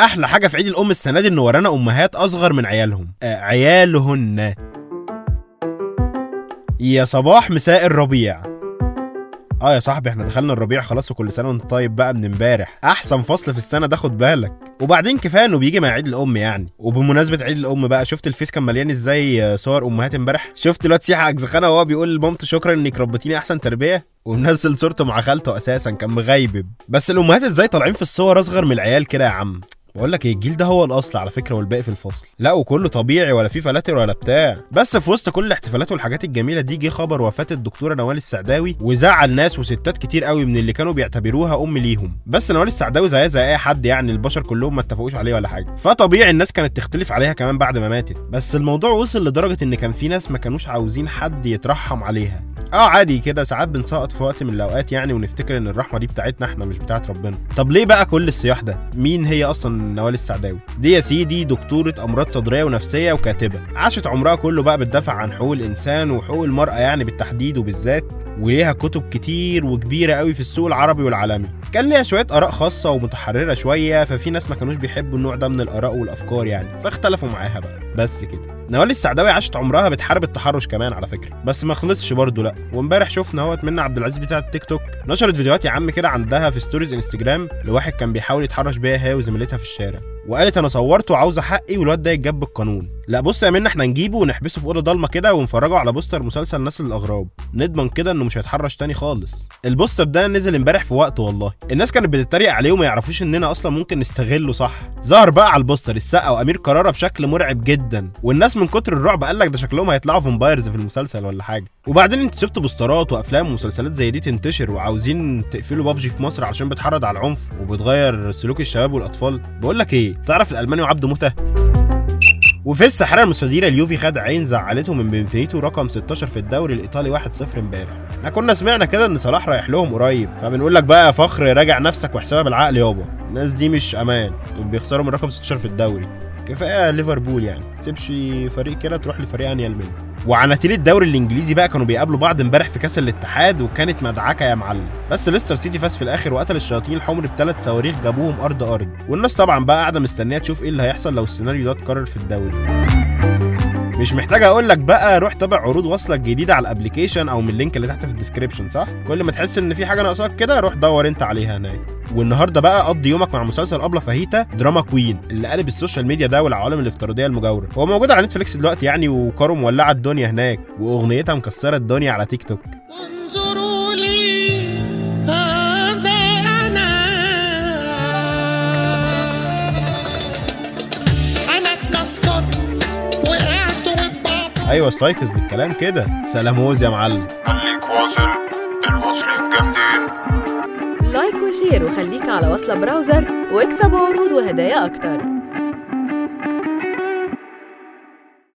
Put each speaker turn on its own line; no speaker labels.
أحلى حاجة في عيد الأم السنة دي إن ورانا أمهات أصغر من عيالهم. آه عيالهن. يا صباح مساء الربيع. آه يا صاحبي إحنا دخلنا الربيع خلاص وكل سنة وأنت طيب بقى من إمبارح. أحسن فصل في السنة ده خد بالك. وبعدين كفاية إنه بيجي مع عيد الأم يعني. وبمناسبة عيد الأم بقى شفت الفيس كان مليان إزاي صور أمهات إمبارح؟ شفت الواد سيحة أجزخانة وهو بيقول لمامته شكرا إنك ربتيني أحسن تربية؟ ومنزل صورته مع خالته أساسا كان مغيبب. بس الأمهات إزاي طالعين في الصور أصغر من العيال كده يا عم؟ بقول لك إيه الجيل ده هو الأصل على فكرة والباقي في الفصل. لا وكله طبيعي ولا في فلاتر ولا بتاع. بس في وسط كل الاحتفالات والحاجات الجميلة دي جه خبر وفاة الدكتورة نوال السعداوي وزعل ناس وستات كتير قوي من اللي كانوا بيعتبروها أم ليهم. بس نوال السعداوي زيها زي أي حد يعني البشر كلهم ما اتفقوش عليه ولا حاجة. فطبيعي الناس كانت تختلف عليها كمان بعد ما ماتت. بس الموضوع وصل لدرجة إن كان في ناس ما كانوش عاوزين حد يترحم عليها. آه عادي كده ساعات بنسقط في وقت من الأوقات يعني ونفتكر إن الرحمة دي بتاعتنا إحنا مش بتاعت ربنا. طب ليه بقى كل الصياح ده؟ مين هي أصلا نوال السعداوي دي يا سيدي دكتورة أمراض صدرية ونفسية وكاتبة. عاشت عمرها كله بقى بتدافع عن حقوق الإنسان وحقوق المرأة يعني بالتحديد وبالذات وليها كتب كتير وكبيرة قوي في السوق العربي والعالمي. كان ليها شوية آراء خاصة ومتحررة شوية ففي ناس ما كانوش بيحبوا النوع ده من الآراء والأفكار يعني فاختلفوا معاها بقى. بس كده. نوال السعداوي عاشت عمرها بتحارب التحرش كمان على فكرة. بس ما خلصش برضه لأ. وامبارح شفنا أهو منة عبد العزيز بتاعه التيك توك نشرت فيديوهات يا عم كده عندها في stories انستجرام لواحد كان بيحاول يتحرش بيها هي وزميلتها في الشارع. وقالت أنا صورته وعاوزه حقي والواد ده يتجاب بالقانون. لا بص يا منة إحنا نجيبه ونحبسه في أوضة ضلمة كده ونفرجه على بوستر مسلسل نسل الأغراب. نضمن كده إنه مش هيتحرش تاني خالص. البوستر ده نزل امبارح في وقته والله. الناس كانت بتتريق عليه وما يعرفوش إننا أصلا ممكن نستغله صح؟ ظهر بقى على البوستر السقا وأمير كرارة بشكل مرعب جدا. والناس من كتر الرعب قال لك ده شكلهم هيطلعوا vampires في المسلسل ولا حاجة. وبعدين أنتوا سبتوا بوسترات وأفلام ومسلسلات زي دي تنتشر وعاوزين تقفلوا بابجي في مصر عشان بتحرض على العنف وبتغير سلوك الشباب والأطفال. بقول لك إيه تعرف الألماني وعبده موتة؟ وفي الساحره المستديرة اليوفي خد عين زعلته من بنفيتو رقم 16 في الدوري الإيطالي 1-0 امبارح. إحنا كنا سمعنا كده إن صلاح رايح لهم قريب. فبنقول لك بقى يا فخر راجع نفسك واحسبها بالعقل يابا. الناس دي مش أمان. دول بيخسروا من رقم 16 في الدوري. كفاية ليفربول يعني. سيبش فريق كده تروح لفريق أنيل منه وعناتيل الدوري الإنجليزي بقى كانوا بيقابلوا بعض امبارح في كأس الاتحاد وكانت مدعكة يا معلم. بس ليستر سيتي فاز في الآخر وقتل الشياطين الحمر بثلاث صواريخ جابوهم أرض أرض. والناس طبعا بقى قاعدة مستنية تشوف إيه اللي هيحصل لو السيناريو ده اتكرر في الدوري. مش محتاج أقول لك بقى روح تابع عروض وصلة الجديدة على ال application أو من ال link اللي تحت في ال description صح؟ كل ما تحس إن في حاجة ناقصاك كده روح دور أنت عليها هناك. والنهارده بقى قضي يومك مع مسلسل أبلة فاهيتا دراما كوين اللي قلب ال social media ده والعوالم الافتراضية المجاورة. هو موجود على نتفليكس دلوقتي يعني وكارو مولعة الدنيا هناك وأغنيتها مكسرة الدنيا على تيك توك.
انظروا لي هذا أنا. أنا اتكسرت وقعت واتبعت.
أيوه استيقظ بالكلام كده. سلاموز يا معلم.
خليك واصل الواصلين جامدين
like و share وخليك على وصلة browser واكسب عروض وهدايا أكتر.